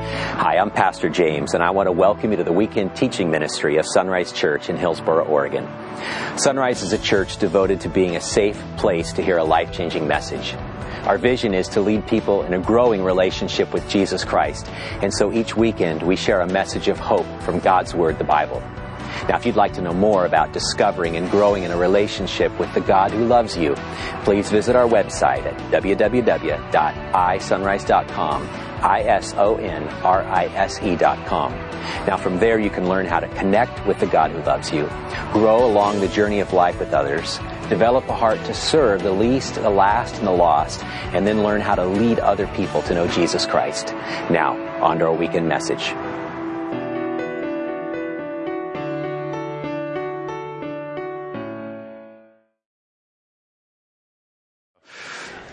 Hi, I'm Pastor James, and I want to welcome you to the weekend teaching ministry of Sunrise Church in Hillsboro, Oregon. Sunrise is a church devoted to being a safe place to hear a life changing message. Our vision is to lead people in a growing relationship with Jesus Christ, and so each weekend we share a message of hope from God's Word, the Bible. Now, if you'd like to know more about discovering and growing in a relationship with the God who loves you, please visit our website at www.isunrise.com, I-S-O-N-R-I-S-E dot com. Now, from there you can learn how to connect with the God who loves you, grow along the journey of life with others, develop a heart to serve the least, the last, and the lost, and then learn how to lead other people to know Jesus Christ. Now, on to our weekend message.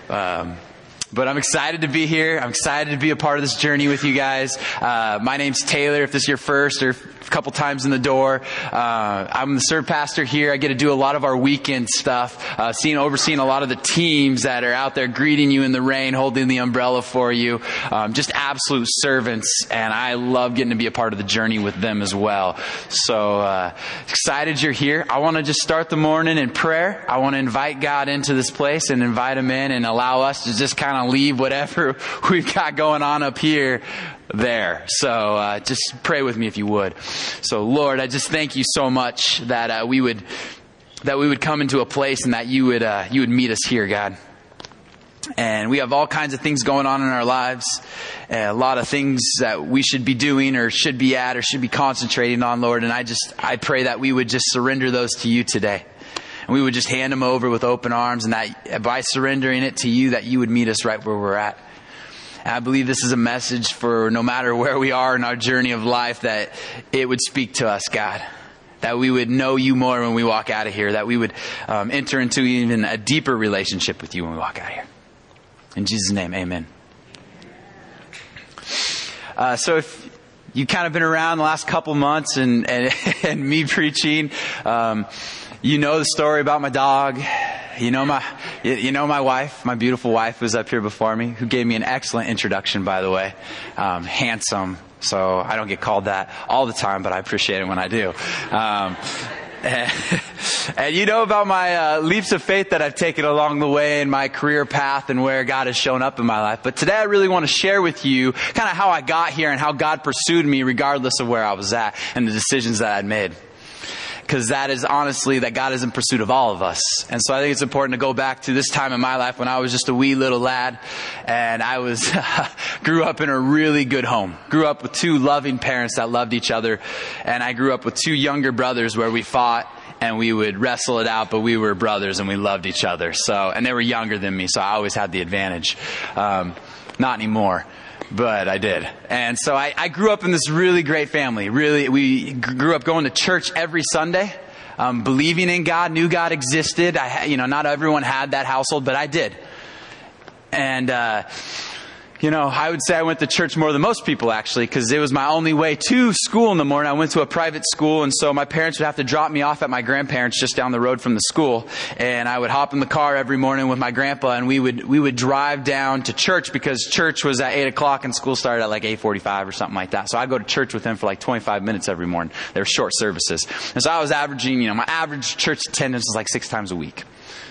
Um, but I'm excited to be here. I'm excited to be a part of this journey with you guys. Uh, my name's Taylor. If this is your first or a couple times in the door, uh, I'm the serve pastor here. I get to do a lot of our weekend stuff, uh, seeing, overseeing a lot of the teams that are out there greeting you in the rain, holding the umbrella for you. Um, just absolute servants, and I love getting to be a part of the journey with them as well. So uh, excited you're here. I want to just start the morning in prayer. I want to invite God into this place and invite Him in and allow us to just kind of leave whatever we've got going on up here there. So uh, just pray with me if you would. So Lord, I just thank you so much that uh, we would that we would come into a place and that you would uh, you would meet us here, God. And we have all kinds of things going on in our lives, a lot of things that we should be doing or should be at or should be concentrating on, Lord. And I just I pray that we would just surrender those to you today and we would just hand them over with open arms and that by surrendering it to you that you would meet us right where we're at. And I believe this is a message for no matter where we are in our journey of life that it would speak to us, God. That we would know you more when we walk out of here. That we would um, enter into even a deeper relationship with you when we walk out of here. In Jesus' name, amen. Uh, so if you've kind of been around the last couple months and, and, and me preaching, um, you know the story about my dog. You know my, you know my wife, my beautiful wife was up here before me, who gave me an excellent introduction, by the way. Um, handsome. So I don't get called that all the time, but I appreciate it when I do. Um, and, and, you know about my uh, leaps of faith that I've taken along the way in my career path and where God has shown up in my life. But today I really want to share with you kind of how I got here and how God pursued me regardless of where I was at and the decisions that I'd made because that is honestly that God is in pursuit of all of us. And so I think it's important to go back to this time in my life when I was just a wee little lad and I was, grew up in a really good home. Grew up with two loving parents that loved each other. And I grew up with two younger brothers where we fought and we would wrestle it out, but we were brothers and we loved each other. So, and they were younger than me, so I always had the advantage. Um, not anymore but I did. And so I, I, grew up in this really great family. Really, we grew up going to church every Sunday, um, believing in God, knew God existed. I, you know, not everyone had that household, but I did. And, uh, you know, I would say I went to church more than most people actually, because it was my only way to school in the morning. I went to a private school, and so my parents would have to drop me off at my grandparents just down the road from the school. And I would hop in the car every morning with my grandpa, and we would we would drive down to church because church was at eight o'clock and school started at like eight forty-five or something like that. So I'd go to church with him for like twenty-five minutes every morning. They were short services, and so I was averaging, you know, my average church attendance was like six times a week.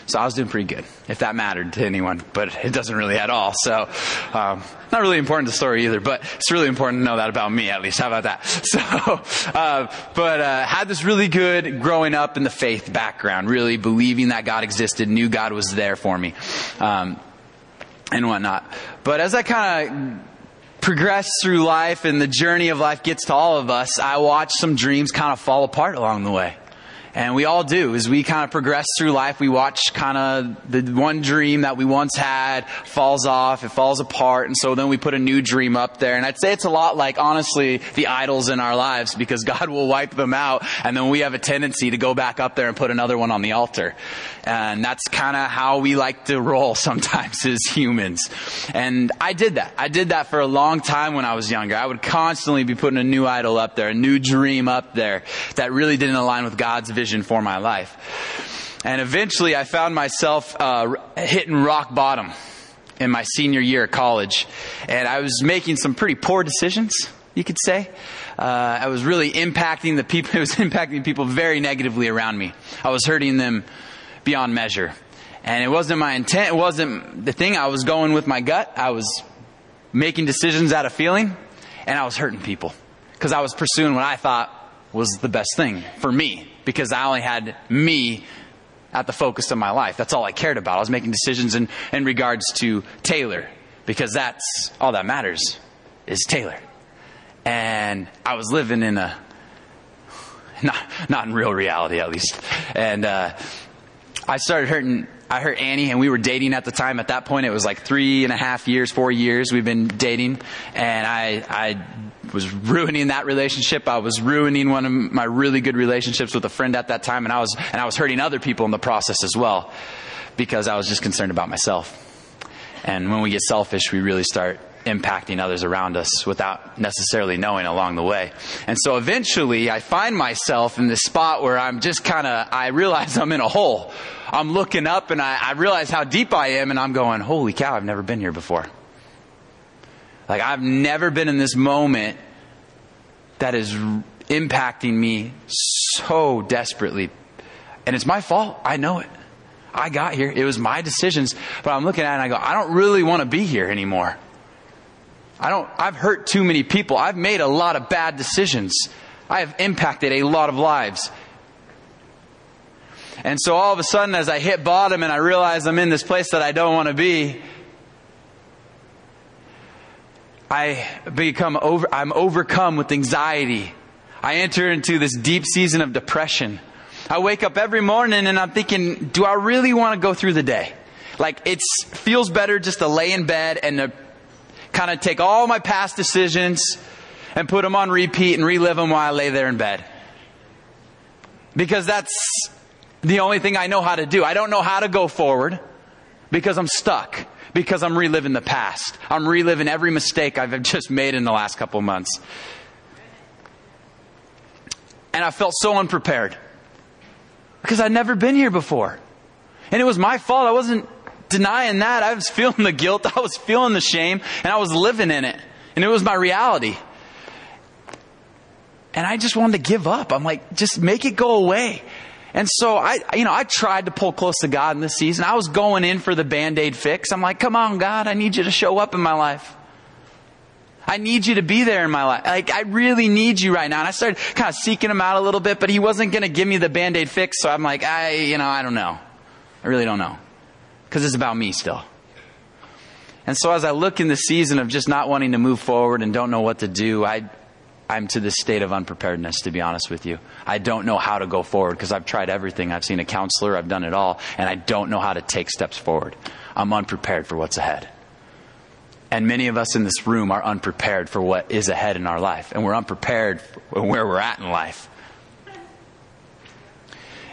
So I was doing pretty good, if that mattered to anyone, but it doesn't really at all. So, um, not really important to the story either, but it's really important to know that about me at least. How about that? So, uh, but uh, had this really good growing up in the faith background, really believing that God existed, knew God was there for me, um, and whatnot. But as I kind of progress through life and the journey of life gets to all of us, I watch some dreams kind of fall apart along the way. And we all do. As we kind of progress through life, we watch kind of the one dream that we once had falls off, it falls apart, and so then we put a new dream up there. And I'd say it's a lot like, honestly, the idols in our lives because God will wipe them out, and then we have a tendency to go back up there and put another one on the altar. And that's kind of how we like to roll sometimes as humans. And I did that. I did that for a long time when I was younger. I would constantly be putting a new idol up there, a new dream up there that really didn't align with God's vision for my life. And eventually I found myself uh, hitting rock bottom. in my senior year of college, and I was making some pretty poor decisions, you could say. Uh, I was really impacting the people. It was impacting people very negatively around me. I was hurting them beyond measure, and it wasn't my intent. It wasn't the thing. I was going with my gut. I was making decisions out of feeling, and I was hurting people because I was pursuing what I thought was the best thing for me because I only had me at the focus of my life. That's all I cared about. I was making decisions in, in regards to Taylor because that's all that matters is Taylor. And I was living in a, not, not in real reality at least. And, uh, I started hurting, I hurt Annie and we were dating at the time. At that point, it was like three and a half years, four years we've been dating. And I, I was ruining that relationship. I was ruining one of my really good relationships with a friend at that time. And I was, and I was hurting other people in the process as well because I was just concerned about myself. And when we get selfish, we really start impacting others around us without necessarily knowing along the way. And so eventually I find myself in this spot where I'm just kind of, I realize I'm in a hole. I'm looking up and I, I realize how deep I am and I'm going, holy cow, I've never been here before. Like I've never been in this moment that is impacting me so desperately. And it's my fault. I know it. I got here. It was my decisions. But I'm looking at it and I go, I don't really want to be here anymore. I don't, I've hurt too many people. I've made a lot of bad decisions. I have impacted a lot of lives. And so all of a sudden, as I hit bottom and I realize I'm in this place that I don't want to be, I become over, I'm overcome with anxiety. I enter into this deep season of depression. I wake up every morning and I'm thinking, do I really want to go through the day? Like it feels better just to lay in bed and to kind of take all my past decisions and put them on repeat and relive them while I lay there in bed. Because that's the only thing I know how to do. I don't know how to go forward because I'm stuck because I'm reliving the past. I'm reliving every mistake I've just made in the last couple months. And I felt so unprepared because I'd never been here before. And it was my fault. I wasn't denying that. I was feeling the guilt. I was feeling the shame and I was living in it. And it was my reality. And I just wanted to give up. I'm like, just make it go away. And so I, you know, I tried to pull close to God in this season. I was going in for the band-aid fix. I'm like, come on, God, I need you to show up in my life. I need you to be there in my life. Like, I really need you right now. And I started kind of seeking him out a little bit, but he wasn't going to give me the band-aid fix. So I'm like, I, you know, I don't know. I really don't know. Cause it's about me still. And so as I look in the season of just not wanting to move forward and don't know what to do, I, I'm to this state of unpreparedness, to be honest with you. I don't know how to go forward because I've tried everything. I've seen a counselor, I've done it all, and I don't know how to take steps forward. I'm unprepared for what's ahead. And many of us in this room are unprepared for what is ahead in our life, and we're unprepared for where we're at in life.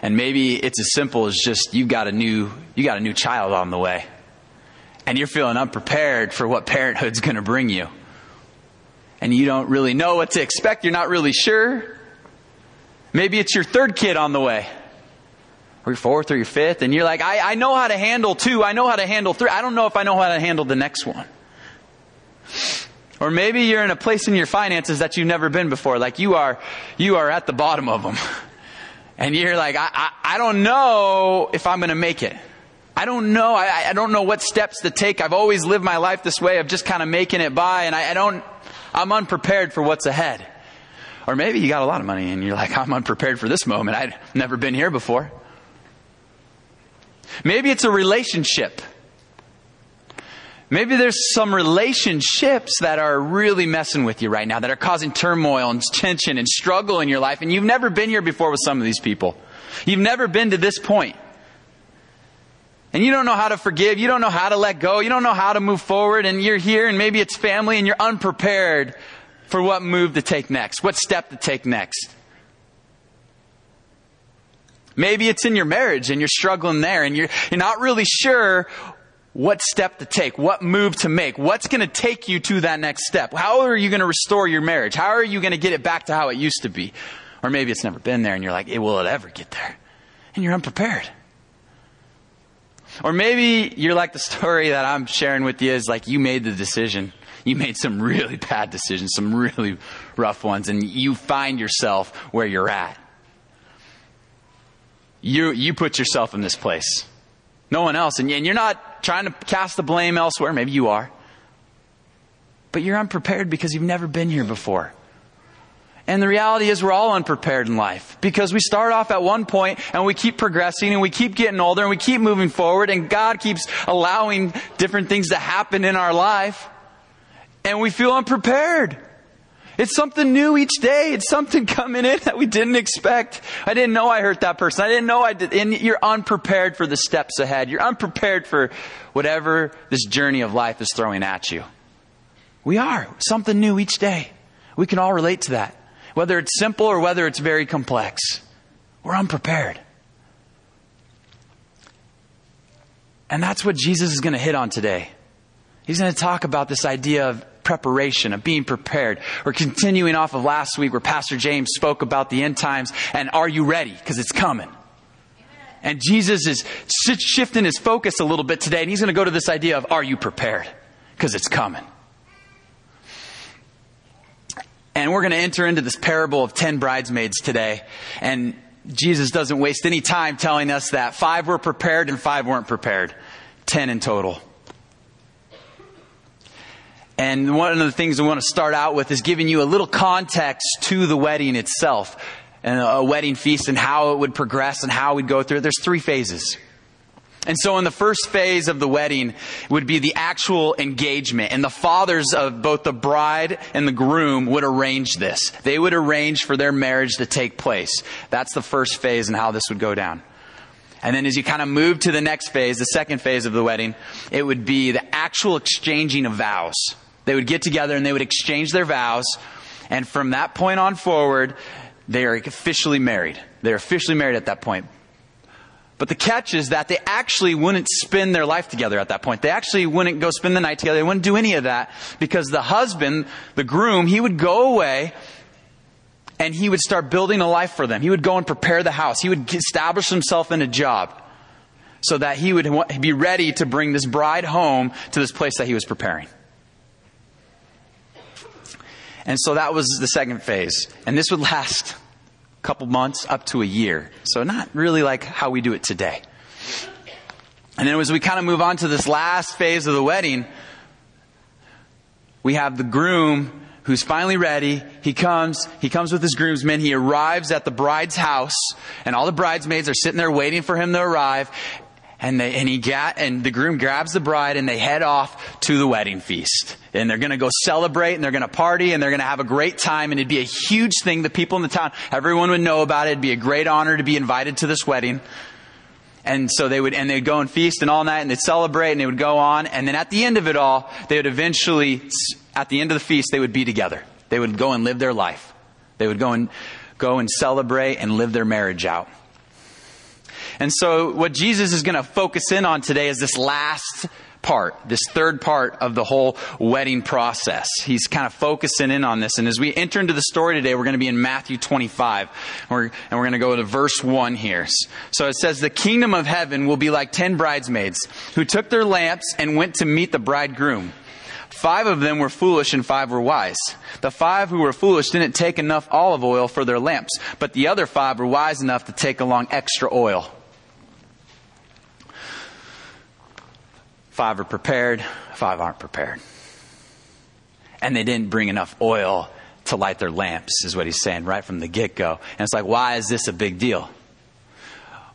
And maybe it's as simple as just you got a new you got a new child on the way. And you're feeling unprepared for what parenthood's going to bring you and you don't really know what to expect. You're not really sure. Maybe it's your third kid on the way, or your fourth or your fifth, and you're like, I, I know how to handle two. I know how to handle three. I don't know if I know how to handle the next one. Or maybe you're in a place in your finances that you've never been before. Like you are, you are at the bottom of them. And you're like, I, I, I don't know if I'm going to make it. I don't know. I, I don't know what steps to take. I've always lived my life this way of just kind of making it by, and I, I don't, I'm unprepared for what's ahead. Or maybe you got a lot of money and you're like, I'm unprepared for this moment. I've never been here before. Maybe it's a relationship. Maybe there's some relationships that are really messing with you right now, that are causing turmoil and tension and struggle in your life, and you've never been here before with some of these people. You've never been to this point. And you don't know how to forgive. You don't know how to let go. You don't know how to move forward. And you're here and maybe it's family and you're unprepared for what move to take next, what step to take next. Maybe it's in your marriage and you're struggling there and you're, you're not really sure what step to take, what move to make, what's going to take you to that next step. How are you going to restore your marriage? How are you going to get it back to how it used to be? Or maybe it's never been there and you're like, will it ever get there? And you're unprepared. Or maybe you're like the story that I'm sharing with you is like you made the decision. You made some really bad decisions, some really rough ones, and you find yourself where you're at. You, you put yourself in this place. No one else. And you're not trying to cast the blame elsewhere. Maybe you are. But you're unprepared because you've never been here before. And the reality is we're all unprepared in life because we start off at one point and we keep progressing and we keep getting older and we keep moving forward and God keeps allowing different things to happen in our life and we feel unprepared. It's something new each day. It's something coming in that we didn't expect. I didn't know I hurt that person. I didn't know I did. And you're unprepared for the steps ahead. You're unprepared for whatever this journey of life is throwing at you. We are. Something new each day. We can all relate to that whether it's simple or whether it's very complex. We're unprepared. And that's what Jesus is going to hit on today. He's going to talk about this idea of preparation, of being prepared. We're continuing off of last week where Pastor James spoke about the end times and are you ready? Because it's coming. And Jesus is shifting his focus a little bit today, and he's going to go to this idea of are you prepared? Because it's coming. And we're going to enter into this parable of 10 bridesmaids today. And Jesus doesn't waste any time telling us that five were prepared and five weren't prepared. 10 in total. And one of the things we want to start out with is giving you a little context to the wedding itself and a wedding feast and how it would progress and how we'd go through it. There's three phases. And so in the first phase of the wedding would be the actual engagement. And the fathers of both the bride and the groom would arrange this. They would arrange for their marriage to take place. That's the first phase and how this would go down. And then as you kind of move to the next phase, the second phase of the wedding, it would be the actual exchanging of vows. They would get together and they would exchange their vows. And from that point on forward, they are officially married. They're officially married at that point. But the catch is that they actually wouldn't spend their life together at that point. They actually wouldn't go spend the night together. They wouldn't do any of that because the husband, the groom, he would go away and he would start building a life for them. He would go and prepare the house. He would establish himself in a job so that he would be ready to bring this bride home to this place that he was preparing. And so that was the second phase. And this would last a couple months up to a year. So not really like how we do it today. And then as we kind of move on to this last phase of the wedding, we have the groom who's finally ready. He comes, he comes with his groomsmen. He arrives at the bride's house and all the bridesmaids are sitting there waiting for him to arrive. And they, and he and the groom grabs the bride and they head off to the wedding feast and they're going to go celebrate and they're going to party and they're going to have a great time and it'd be a huge thing. The people in the town, everyone would know about it. It'd be a great honor to be invited to this wedding. And so they would, and they'd go and feast and all night and they'd celebrate and they would go on. And then at the end of it all, they would eventually, at the end of the feast, they would be together. They would go and live their life. They would go and, go and celebrate and live their marriage out. And so what Jesus is going to focus in on today is this last part, this third part of the whole wedding process. He's kind of focusing in on this. And as we enter into the story today, we're going to be in Matthew 25. And we're, and we're going to go to verse 1 here. So it says, The kingdom of heaven will be like ten bridesmaids who took their lamps and went to meet the bridegroom. Five of them were foolish and five were wise. The five who were foolish didn't take enough olive oil for their lamps, but the other five were wise enough to take along extra oil. Five are prepared, five aren't prepared. And they didn't bring enough oil to light their lamps, is what he's saying right from the get go. And it's like, why is this a big deal?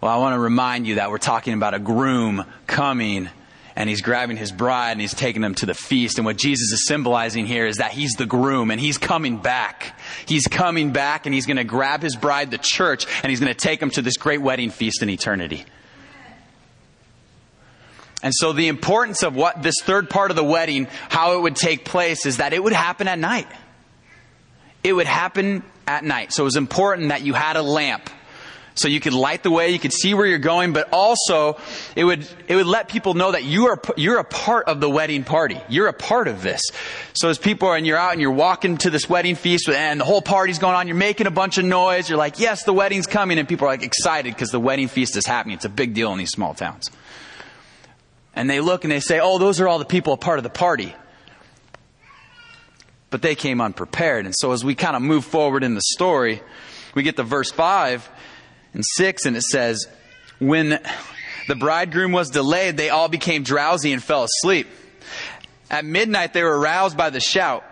Well, I want to remind you that we're talking about a groom coming and he's grabbing his bride and he's taking them to the feast. And what Jesus is symbolizing here is that he's the groom and he's coming back. He's coming back and he's going to grab his bride, the church, and he's going to take them to this great wedding feast in eternity. And so the importance of what this third part of the wedding, how it would take place is that it would happen at night. It would happen at night. So it was important that you had a lamp. So you could light the way, you could see where you're going, but also it would, it would let people know that you are, you're a part of the wedding party. You're a part of this. So as people are, and you're out and you're walking to this wedding feast and the whole party's going on, you're making a bunch of noise, you're like, yes, the wedding's coming, and people are like excited because the wedding feast is happening. It's a big deal in these small towns. And they look and they say, oh, those are all the people a part of the party. But they came unprepared. And so as we kind of move forward in the story, we get to verse 5 and 6, and it says, When the bridegroom was delayed, they all became drowsy and fell asleep. At midnight, they were aroused by the shout,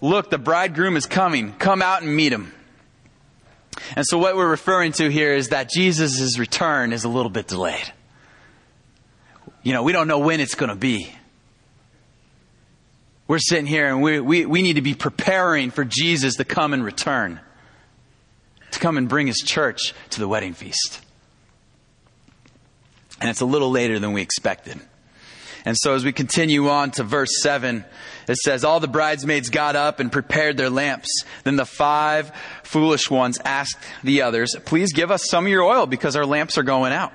Look, the bridegroom is coming. Come out and meet him. And so, what we're referring to here is that Jesus' return is a little bit delayed. You know, we don't know when it's going to be. We're sitting here and we, we, we need to be preparing for Jesus to come and return, to come and bring his church to the wedding feast. And it's a little later than we expected. And so as we continue on to verse 7, it says, All the bridesmaids got up and prepared their lamps. Then the five foolish ones asked the others, Please give us some of your oil because our lamps are going out.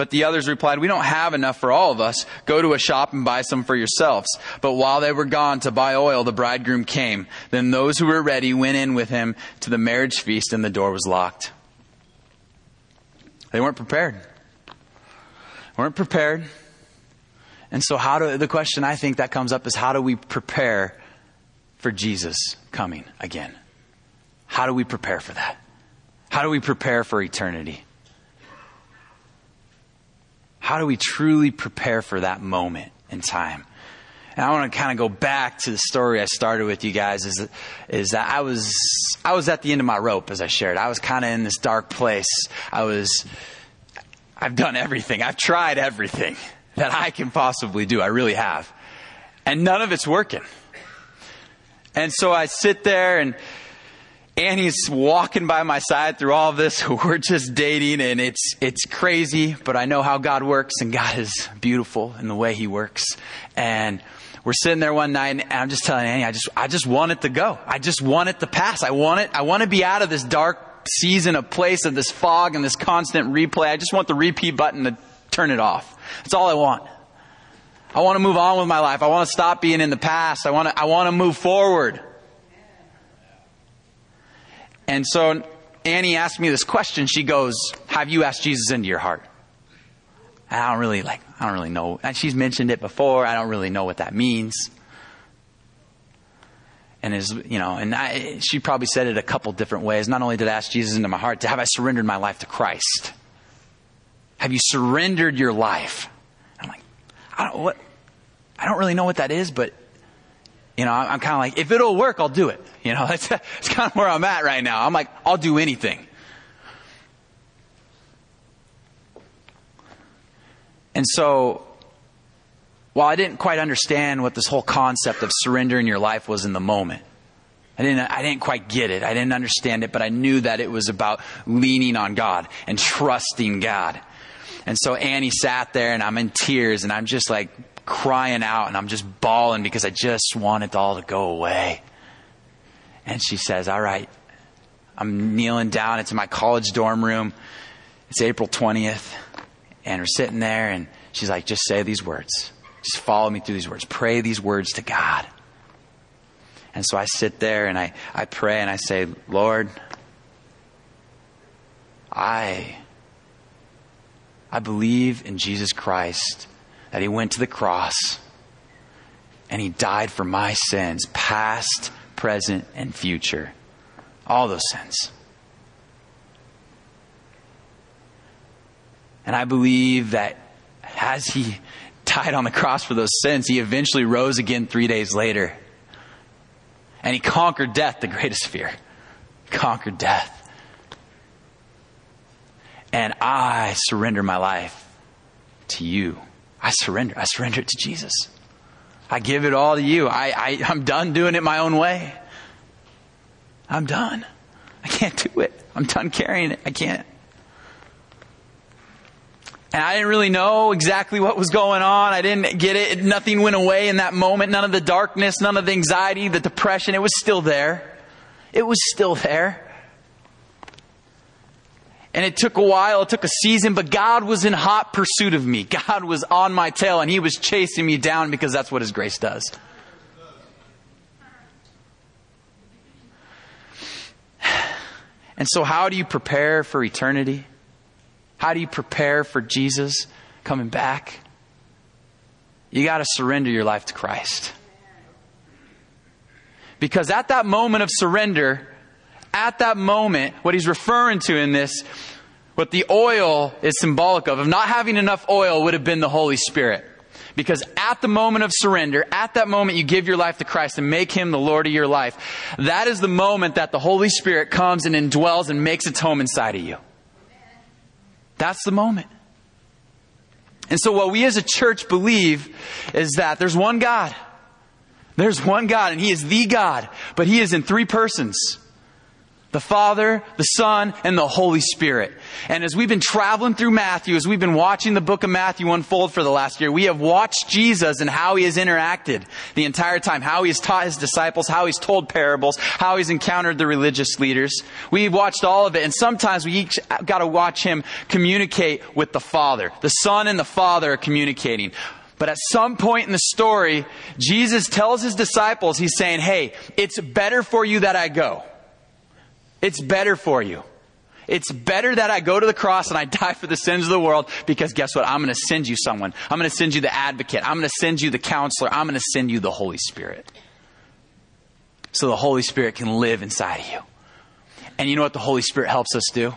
But the others replied, We don't have enough for all of us. Go to a shop and buy some for yourselves. But while they were gone to buy oil, the bridegroom came. Then those who were ready went in with him to the marriage feast, and the door was locked. They weren't prepared. Weren't prepared. And so, how do the question I think that comes up is how do we prepare for Jesus coming again? How do we prepare for that? How do we prepare for eternity? How do we truly prepare for that moment in time? And I want to kind of go back to the story I started with you guys is, is that I was, I was at the end of my rope as I shared. I was kind of in this dark place. I was, I've done everything. I've tried everything that I can possibly do. I really have. And none of it's working. And so I sit there and Annie's walking by my side through all of this. We're just dating and it's, it's crazy, but I know how God works and God is beautiful in the way he works. And we're sitting there one night and I'm just telling Annie, I just, I just want it to go. I just want it to pass. I want it. I want to be out of this dark season of place of this fog and this constant replay. I just want the repeat button to turn it off. That's all I want. I want to move on with my life. I want to stop being in the past. I want to, I want to move forward. And so Annie asked me this question. She goes, Have you asked Jesus into your heart? I don't really like, I don't really know. And she's mentioned it before. I don't really know what that means. And is, you know, and I, she probably said it a couple different ways. Not only did I ask Jesus into my heart, to have I surrendered my life to Christ? Have you surrendered your life? I'm like, I don't, what, I don't really know what that is, but you know, I'm kind of like, if it'll work, I'll do it. You know, that's, that's kind of where I'm at right now. I'm like, I'll do anything. And so, while I didn't quite understand what this whole concept of surrendering your life was in the moment, I didn't, I didn't quite get it. I didn't understand it, but I knew that it was about leaning on God and trusting God. And so Annie sat there and I'm in tears and I'm just like crying out and I'm just bawling because I just want it all to go away. And she says, All right. I'm kneeling down. It's in my college dorm room. It's April 20th. And we're sitting there and she's like, Just say these words. Just follow me through these words. Pray these words to God. And so I sit there and I, I pray and I say, Lord, I, I believe in Jesus Christ that he went to the cross and he died for my sins, past, present, and future. All those sins. And I believe that as he died on the cross for those sins, he eventually rose again three days later. And he conquered death, the greatest fear. Conquered death. And I surrender my life to you. I surrender. I surrender it to Jesus. I give it all to you. I, I, I'm done doing it my own way. I'm done. I can't do it. I'm done carrying it. I can't. And I didn't really know exactly what was going on. I didn't get it. Nothing went away in that moment. None of the darkness, none of the anxiety, the depression. It was still there. It was still there. And it took a while, it took a season, but God was in hot pursuit of me. God was on my tail and He was chasing me down because that's what His grace does. And so, how do you prepare for eternity? How do you prepare for Jesus coming back? you got to surrender your life to Christ. Because at that moment of surrender, at that moment, what he's referring to in this, what the oil is symbolic of, of not having enough oil would have been the Holy Spirit. Because at the moment of surrender, at that moment you give your life to Christ and make Him the Lord of your life, that is the moment that the Holy Spirit comes and indwells and makes its home inside of you. That's the moment. And so what we as a church believe is that there's one God. There's one God and He is the God, but He is in three persons the Father, the Son, and the Holy Spirit. And as we've been traveling through Matthew, as we've been watching the book of Matthew unfold for the last year, we have watched Jesus and how he has interacted the entire time, how he has taught his disciples, how he's told parables, how he's encountered the religious leaders. We've watched all of it, and sometimes we each got to watch him communicate with the Father. The Son and the Father are communicating. But at some point in the story, Jesus tells his disciples, he's saying, Hey, it's better for you that I go. It's better for you. It's better that I go to the cross and I die for the sins of the world because guess what? I'm going to send you someone. I'm going to send you the advocate. I'm going to send you the counselor. I'm going to send you the Holy Spirit. So the Holy Spirit can live inside of you. And you know what the Holy Spirit helps us do?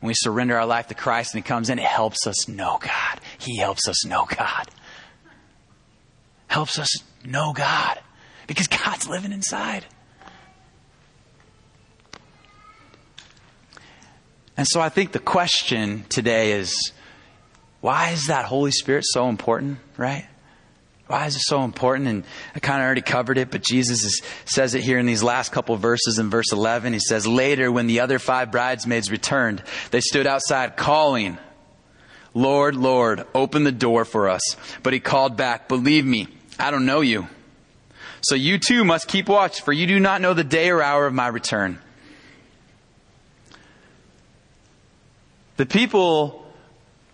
When we surrender our life to Christ and He comes in, it helps us know God. He helps us know God. Helps us know God because God's living inside. And so I think the question today is why is that Holy Spirit so important, right? Why is it so important? And I kind of already covered it, but Jesus is, says it here in these last couple verses in verse 11. He says, Later, when the other five bridesmaids returned, they stood outside calling, Lord, Lord, open the door for us. But he called back, Believe me, I don't know you. So you too must keep watch, for you do not know the day or hour of my return. The people,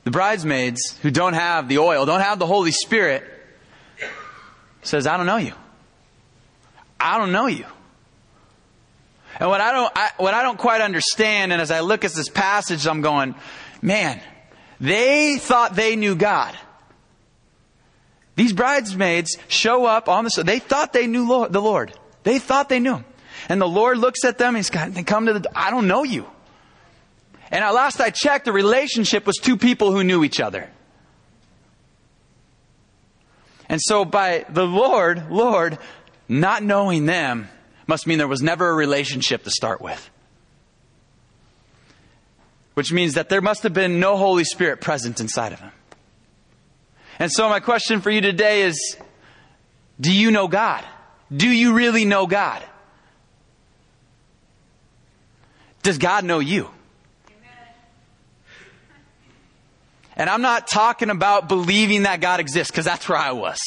the bridesmaids who don't have the oil, don't have the Holy Spirit, says, I don't know you. I don't know you. And what I don't, I, what I don't quite understand, and as I look at this passage, I'm going, man, they thought they knew God. These bridesmaids show up on the, they thought they knew Lord, the Lord. They thought they knew Him. And the Lord looks at them, He's got, they come to the, I don't know you. And at last I checked, the relationship was two people who knew each other. And so by the Lord, Lord, not knowing them must mean there was never a relationship to start with. Which means that there must have been no Holy Spirit present inside of him. And so my question for you today is, do you know God? Do you really know God? Does God know you? And I'm not talking about believing that God exists, because that's where I was.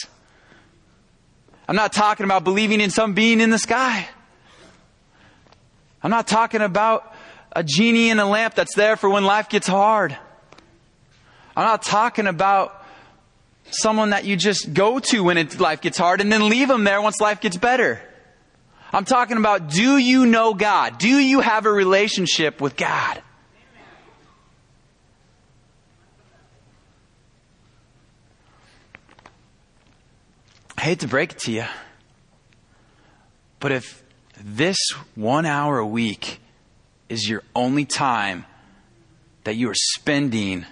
I'm not talking about believing in some being in the sky. I'm not talking about a genie in a lamp that's there for when life gets hard. I'm not talking about someone that you just go to when it, life gets hard and then leave them there once life gets better. I'm talking about do you know God? Do you have a relationship with God? I hate to break it to you, but if this one hour a week is your only time that you are spending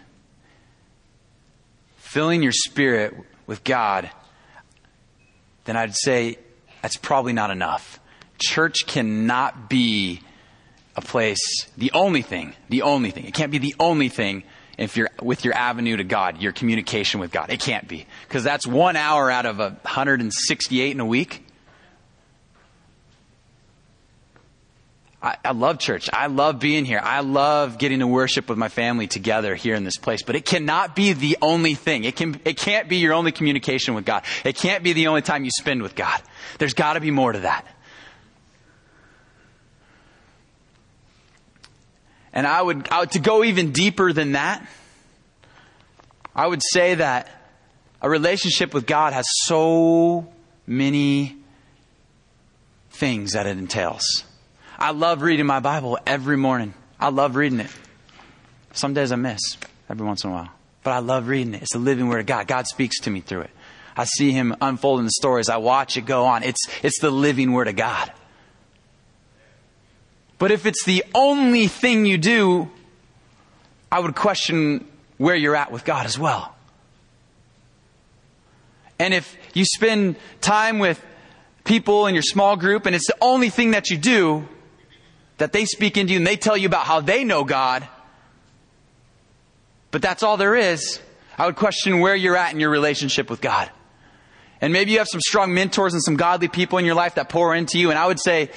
filling your spirit with God, then I'd say that's probably not enough. Church cannot be a place, the only thing, the only thing. It can't be the only thing if you're with your avenue to God, your communication with God. It can't be. Because that's one hour out of a 168 in a week. I, I, love church. I love being here. I love getting to worship with my family together here in this place. But it cannot be the only thing. It can, it can't be your only communication with God. It can't be the only time you spend with God. There's gotta be more to that. And I would, I would, to go even deeper than that, I would say that a relationship with God has so many things that it entails. I love reading my Bible every morning. I love reading it. Some days I miss every once in a while, but I love reading it. It's the living word of God. God speaks to me through it. I see him unfolding the stories. I watch it go on. It's, it's the living word of God. But if it's the only thing you do, I would question where you're at with God as well. And if you spend time with people in your small group and it's the only thing that you do, that they speak into you and they tell you about how they know God, but that's all there is, I would question where you're at in your relationship with God. And maybe you have some strong mentors and some godly people in your life that pour into you. And I would say,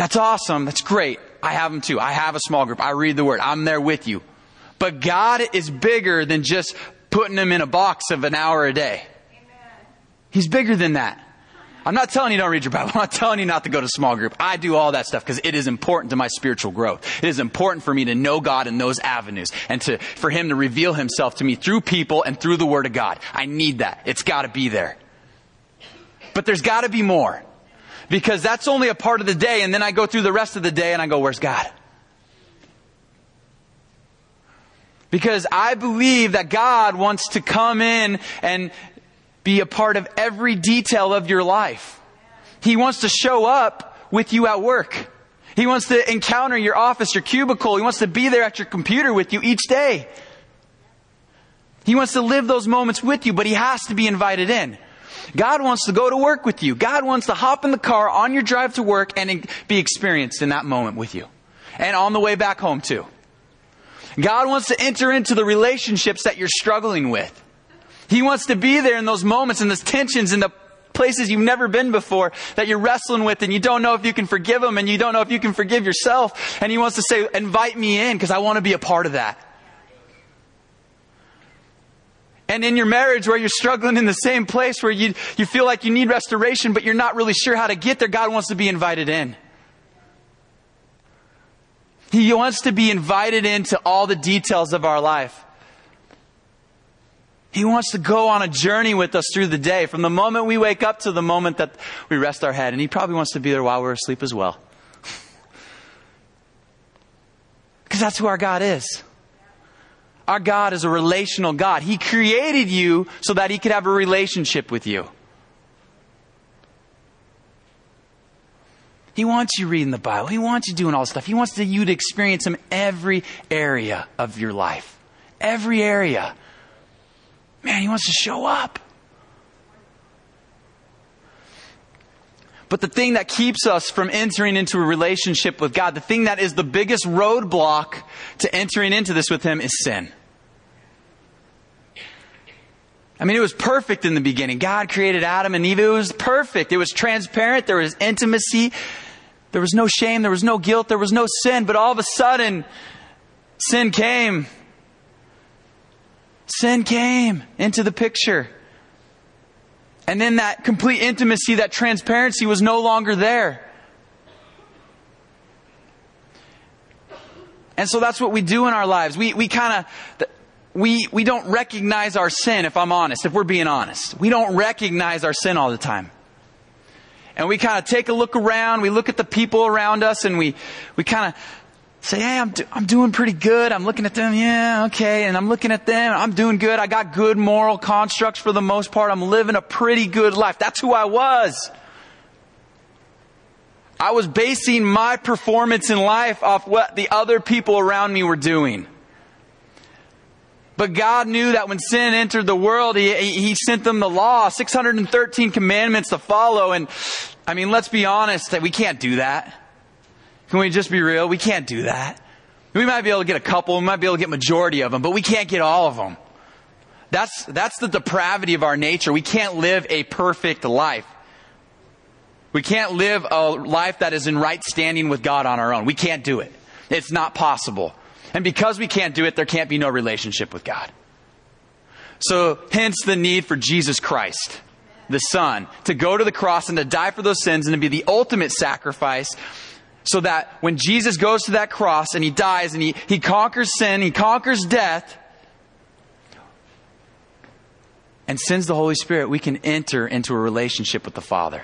that's awesome. That's great. I have them too. I have a small group. I read the word. I'm there with you. But God is bigger than just putting them in a box of an hour a day. Amen. He's bigger than that. I'm not telling you don't read your Bible. I'm not telling you not to go to small group. I do all that stuff because it is important to my spiritual growth. It is important for me to know God in those avenues and to, for Him to reveal Himself to me through people and through the Word of God. I need that. It's gotta be there. But there's gotta be more. Because that's only a part of the day and then I go through the rest of the day and I go, where's God? Because I believe that God wants to come in and be a part of every detail of your life. He wants to show up with you at work. He wants to encounter your office, your cubicle. He wants to be there at your computer with you each day. He wants to live those moments with you, but he has to be invited in. God wants to go to work with you. God wants to hop in the car on your drive to work and be experienced in that moment with you. And on the way back home too. God wants to enter into the relationships that you're struggling with. He wants to be there in those moments and those tensions and the places you've never been before that you're wrestling with and you don't know if you can forgive them and you don't know if you can forgive yourself. And he wants to say, invite me in because I want to be a part of that. And in your marriage where you're struggling in the same place where you, you feel like you need restoration, but you're not really sure how to get there, God wants to be invited in. He wants to be invited into all the details of our life. He wants to go on a journey with us through the day, from the moment we wake up to the moment that we rest our head. And He probably wants to be there while we're asleep as well. Because that's who our God is. Our God is a relational God. He created you so that He could have a relationship with you. He wants you reading the Bible. He wants you doing all this stuff. He wants you to experience Him every area of your life. Every area. Man, He wants to show up. But the thing that keeps us from entering into a relationship with God, the thing that is the biggest roadblock to entering into this with Him is sin. I mean, it was perfect in the beginning. God created Adam and Eve. It was perfect. It was transparent. There was intimacy. There was no shame. There was no guilt. There was no sin. But all of a sudden, sin came. Sin came into the picture. And then that complete intimacy, that transparency was no longer there. And so that's what we do in our lives. We, we kind of, we, we don't recognize our sin, if I'm honest, if we're being honest. We don't recognize our sin all the time. And we kind of take a look around, we look at the people around us, and we, we kind of say, hey, I'm, do, I'm doing pretty good. I'm looking at them, yeah, okay. And I'm looking at them, I'm doing good. I got good moral constructs for the most part. I'm living a pretty good life. That's who I was. I was basing my performance in life off what the other people around me were doing. But God knew that when sin entered the world, He, he sent them the law, 613 commandments to follow. And I mean, let's be honest that we can't do that. Can we just be real? We can't do that. We might be able to get a couple, we might be able to get majority of them, but we can't get all of them. That's, that's the depravity of our nature. We can't live a perfect life. We can't live a life that is in right standing with God on our own. We can't do it. It's not possible. And because we can't do it, there can't be no relationship with God. So, hence the need for Jesus Christ, the Son, to go to the cross and to die for those sins and to be the ultimate sacrifice so that when Jesus goes to that cross and he dies and he, he conquers sin, he conquers death, and sends the Holy Spirit, we can enter into a relationship with the Father.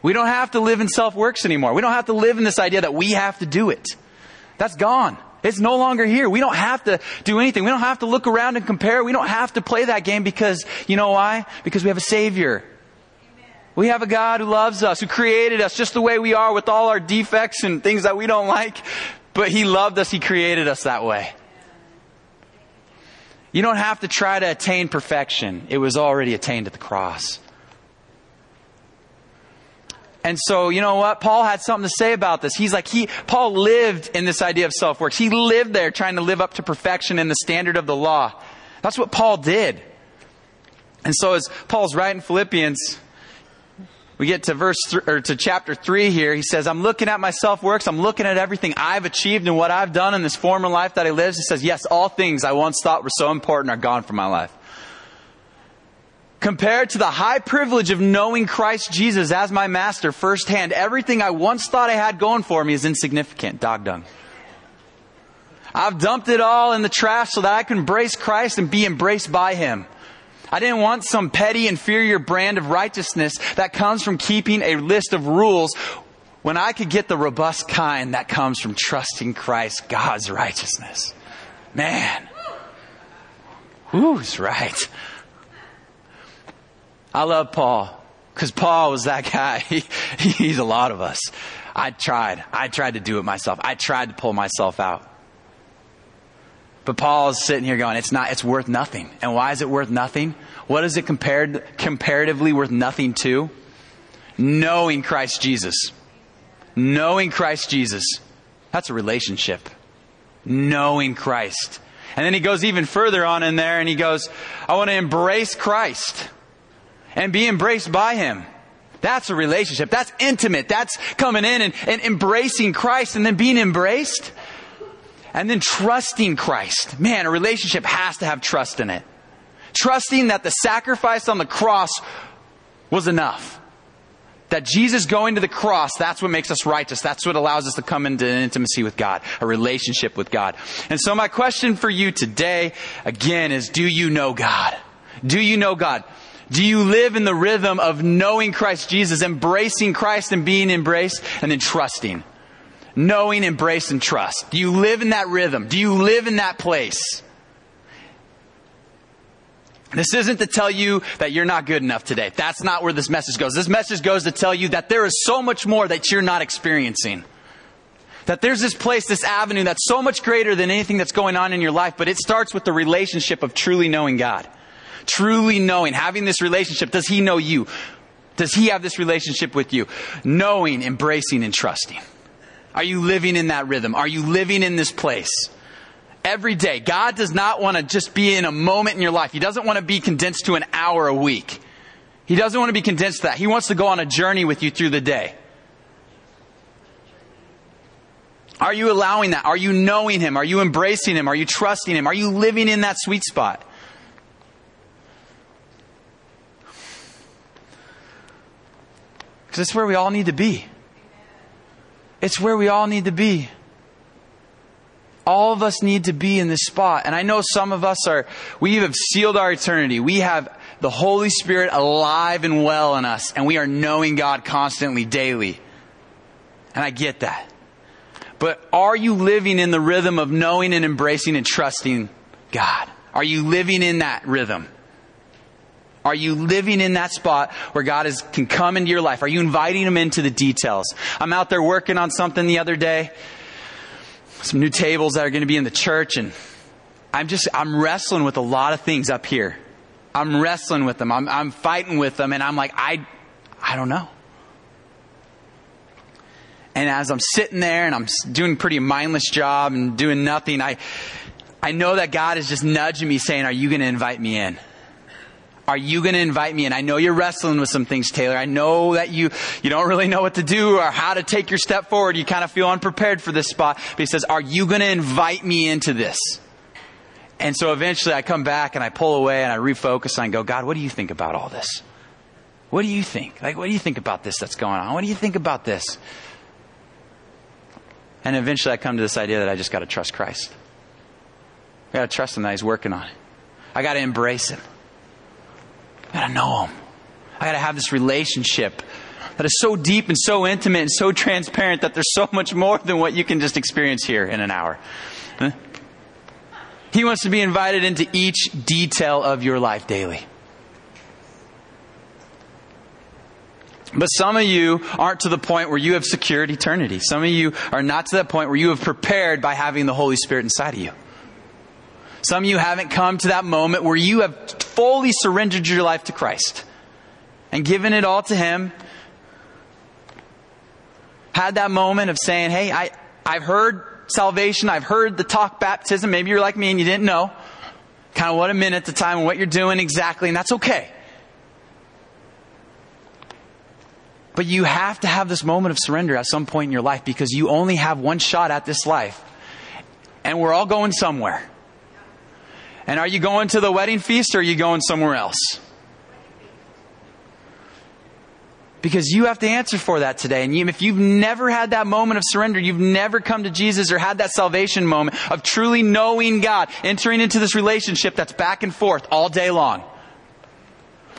We don't have to live in self works anymore. We don't have to live in this idea that we have to do it. That's gone. It's no longer here. We don't have to do anything. We don't have to look around and compare. We don't have to play that game because, you know why? Because we have a Savior. We have a God who loves us, who created us just the way we are with all our defects and things that we don't like. But He loved us. He created us that way. You don't have to try to attain perfection. It was already attained at the cross. And so, you know what? Paul had something to say about this. He's like, he, Paul lived in this idea of self-works. He lived there trying to live up to perfection in the standard of the law. That's what Paul did. And so as Paul's writing Philippians, we get to verse th- or to chapter three here. He says, "I'm looking at my self works. I'm looking at everything I've achieved and what I've done in this former life that I lived." He says, "Yes, all things I once thought were so important are gone from my life." Compared to the high privilege of knowing Christ Jesus as my master firsthand, everything I once thought I had going for me is insignificant. Dog dung. I've dumped it all in the trash so that I can embrace Christ and be embraced by Him. I didn't want some petty, inferior brand of righteousness that comes from keeping a list of rules when I could get the robust kind that comes from trusting Christ, God's righteousness. Man. Who's right? I love Paul because Paul was that guy. He, he's a lot of us. I tried. I tried to do it myself. I tried to pull myself out. But Paul is sitting here going, it's not, it's worth nothing. And why is it worth nothing? What is it compared, comparatively worth nothing to? Knowing Christ Jesus. Knowing Christ Jesus. That's a relationship. Knowing Christ. And then he goes even further on in there and he goes, I want to embrace Christ and be embraced by him. That's a relationship. That's intimate. That's coming in and, and embracing Christ and then being embraced and then trusting Christ. Man, a relationship has to have trust in it. Trusting that the sacrifice on the cross was enough. That Jesus going to the cross, that's what makes us righteous. That's what allows us to come into intimacy with God, a relationship with God. And so my question for you today, again, is do you know God? Do you know God? Do you live in the rhythm of knowing Christ Jesus, embracing Christ and being embraced, and then trusting? knowing, embrace, and trust? Do you live in that rhythm? Do you live in that place? This isn't to tell you that you're not good enough today. That's not where this message goes. This message goes to tell you that there is so much more that you're not experiencing. That there's this place, this avenue that's so much greater than anything that's going on in your life, but it starts with the relationship of truly knowing God. Truly knowing, having this relationship. Does He know you? Does He have this relationship with you? Knowing, embracing, and trusting. Are you living in that rhythm? Are you living in this place? Every day. God does not want to just be in a moment in your life. He doesn't want to be condensed to an hour a week. He doesn't want to be condensed to that. He wants to go on a journey with you through the day. Are you allowing that? Are you knowing Him? Are you embracing Him? Are you trusting Him? Are you living in that sweet spot? Because that's where we all need to be. It's where we all need to be. All of us need to be in this spot. And I know some of us are, we have sealed our eternity. We have the Holy Spirit alive and well in us, and we are knowing God constantly, daily. And I get that. But are you living in the rhythm of knowing and embracing and trusting God? Are you living in that rhythm? Are you living in that spot where God is, can come into your life? Are you inviting Him into the details? I'm out there working on something the other day, some new tables that are going to be in the church, and I'm just, I'm wrestling with a lot of things up here. I'm wrestling with them. I'm, I'm fighting with them, and I'm like, I, I don't know. And as I'm sitting there and I'm doing a pretty mindless job and doing nothing, I, I know that God is just nudging me saying, Are you going to invite me in? Are you going to invite me in? I know you're wrestling with some things, Taylor. I know that you, you don't really know what to do or how to take your step forward. You kind of feel unprepared for this spot. But he says, are you going to invite me into this? And so eventually I come back and I pull away and I refocus and I go, God, what do you think about all this? What do you think? Like, what do you think about this that's going on? What do you think about this? And eventually I come to this idea that I just got to trust Christ. I got to trust Him that He's working on it. I got to embrace Him. I gotta know Him. I gotta have this relationship that is so deep and so intimate and so transparent that there's so much more than what you can just experience here in an hour. He wants to be invited into each detail of your life daily. But some of you aren't to the point where you have secured eternity. Some of you are not to that point where you have prepared by having the Holy Spirit inside of you. Some of you haven't come to that moment where you have fully surrendered your life to Christ and given it all to Him. Had that moment of saying, Hey, I, I've heard salvation. I've heard the talk baptism. Maybe you're like me and you didn't know kind of what a minute at the time and what you're doing exactly, and that's okay. But you have to have this moment of surrender at some point in your life because you only have one shot at this life. And we're all going somewhere. And are you going to the wedding feast or are you going somewhere else? Because you have to answer for that today. And if you've never had that moment of surrender, you've never come to Jesus or had that salvation moment of truly knowing God, entering into this relationship that's back and forth all day long.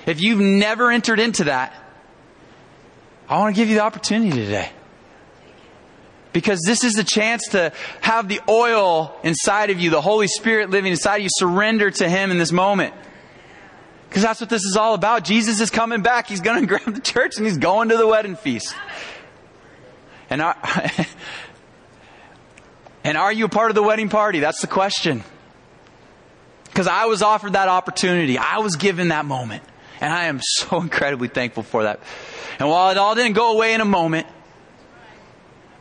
If you've never entered into that, I want to give you the opportunity today. Because this is the chance to have the oil inside of you, the Holy Spirit living inside of you, surrender to Him in this moment. Because that's what this is all about. Jesus is coming back. He's going to grab the church and He's going to the wedding feast. And are, and are you a part of the wedding party? That's the question. Because I was offered that opportunity. I was given that moment. And I am so incredibly thankful for that. And while it all didn't go away in a moment,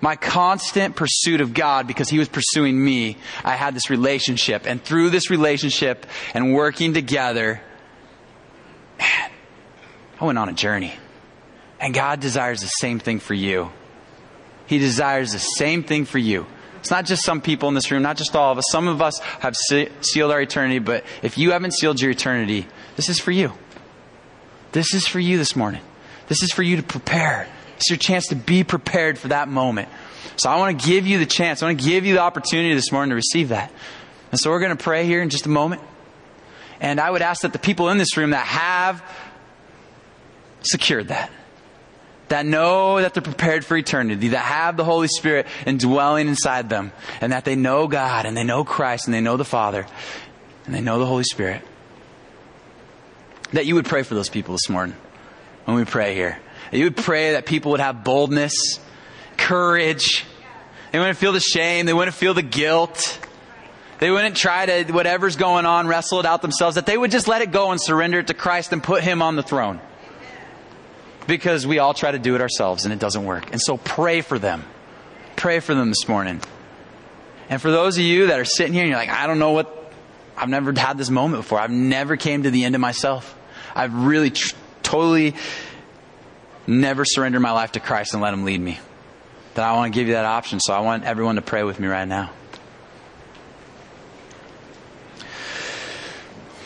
my constant pursuit of God because He was pursuing me, I had this relationship. And through this relationship and working together, man, I went on a journey. And God desires the same thing for you. He desires the same thing for you. It's not just some people in this room, not just all of us. Some of us have sealed our eternity, but if you haven't sealed your eternity, this is for you. This is for you this morning. This is for you to prepare. It's your chance to be prepared for that moment. So I want to give you the chance. I want to give you the opportunity this morning to receive that. And so we're going to pray here in just a moment. And I would ask that the people in this room that have secured that, that know that they're prepared for eternity, that have the Holy Spirit indwelling inside them, and that they know God and they know Christ and they know the Father and they know the Holy Spirit, that you would pray for those people this morning when we pray here. You would pray that people would have boldness, courage. They wouldn't feel the shame. They wouldn't feel the guilt. They wouldn't try to, whatever's going on, wrestle it out themselves. That they would just let it go and surrender it to Christ and put Him on the throne. Because we all try to do it ourselves and it doesn't work. And so pray for them. Pray for them this morning. And for those of you that are sitting here and you're like, I don't know what, I've never had this moment before. I've never came to the end of myself. I've really tr- totally never surrender my life to Christ and let Him lead me. That I want to give you that option, so I want everyone to pray with me right now.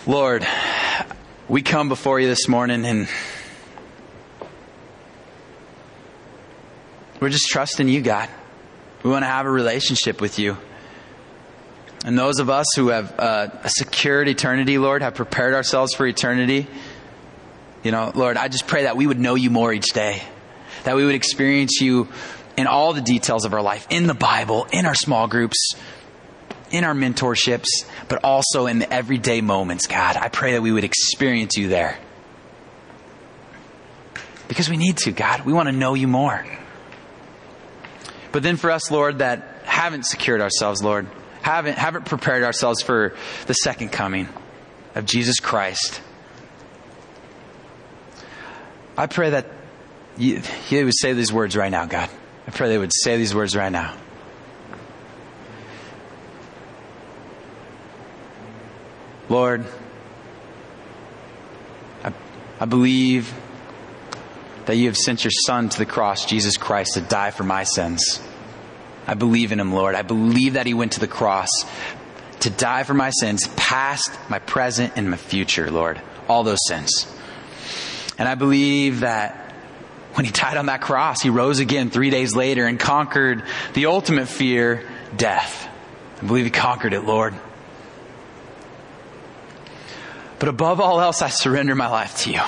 Lord, we come before you this morning and we're just trusting you, God. We want to have a relationship with you. And those of us who have uh, a secured eternity, Lord, have prepared ourselves for eternity. You know, Lord, I just pray that we would know you more each day, that we would experience you in all the details of our life, in the Bible, in our small groups, in our mentorships, but also in the everyday moments, God. I pray that we would experience you there. Because we need to, God. We want to know you more. But then for us, Lord, that haven't secured ourselves, Lord, haven't, haven't prepared ourselves for the second coming of Jesus Christ. I pray that you, you would say these words right now, God. I pray they would say these words right now. Lord, I, I believe that you have sent your Son to the cross, Jesus Christ, to die for my sins. I believe in him, Lord. I believe that he went to the cross to die for my sins, past, my present, and my future, Lord. All those sins. And I believe that when he died on that cross, he rose again three days later and conquered the ultimate fear, death. I believe he conquered it, Lord. But above all else, I surrender my life to you.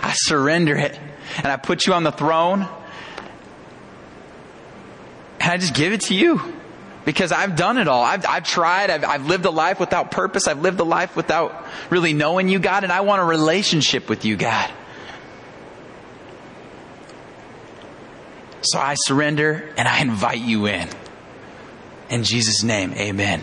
I surrender it and I put you on the throne. And I just give it to you because I've done it all. I've, I've tried. I've, I've lived a life without purpose. I've lived a life without really knowing you, God, and I want a relationship with you, God. So I surrender and I invite you in. In Jesus' name, amen.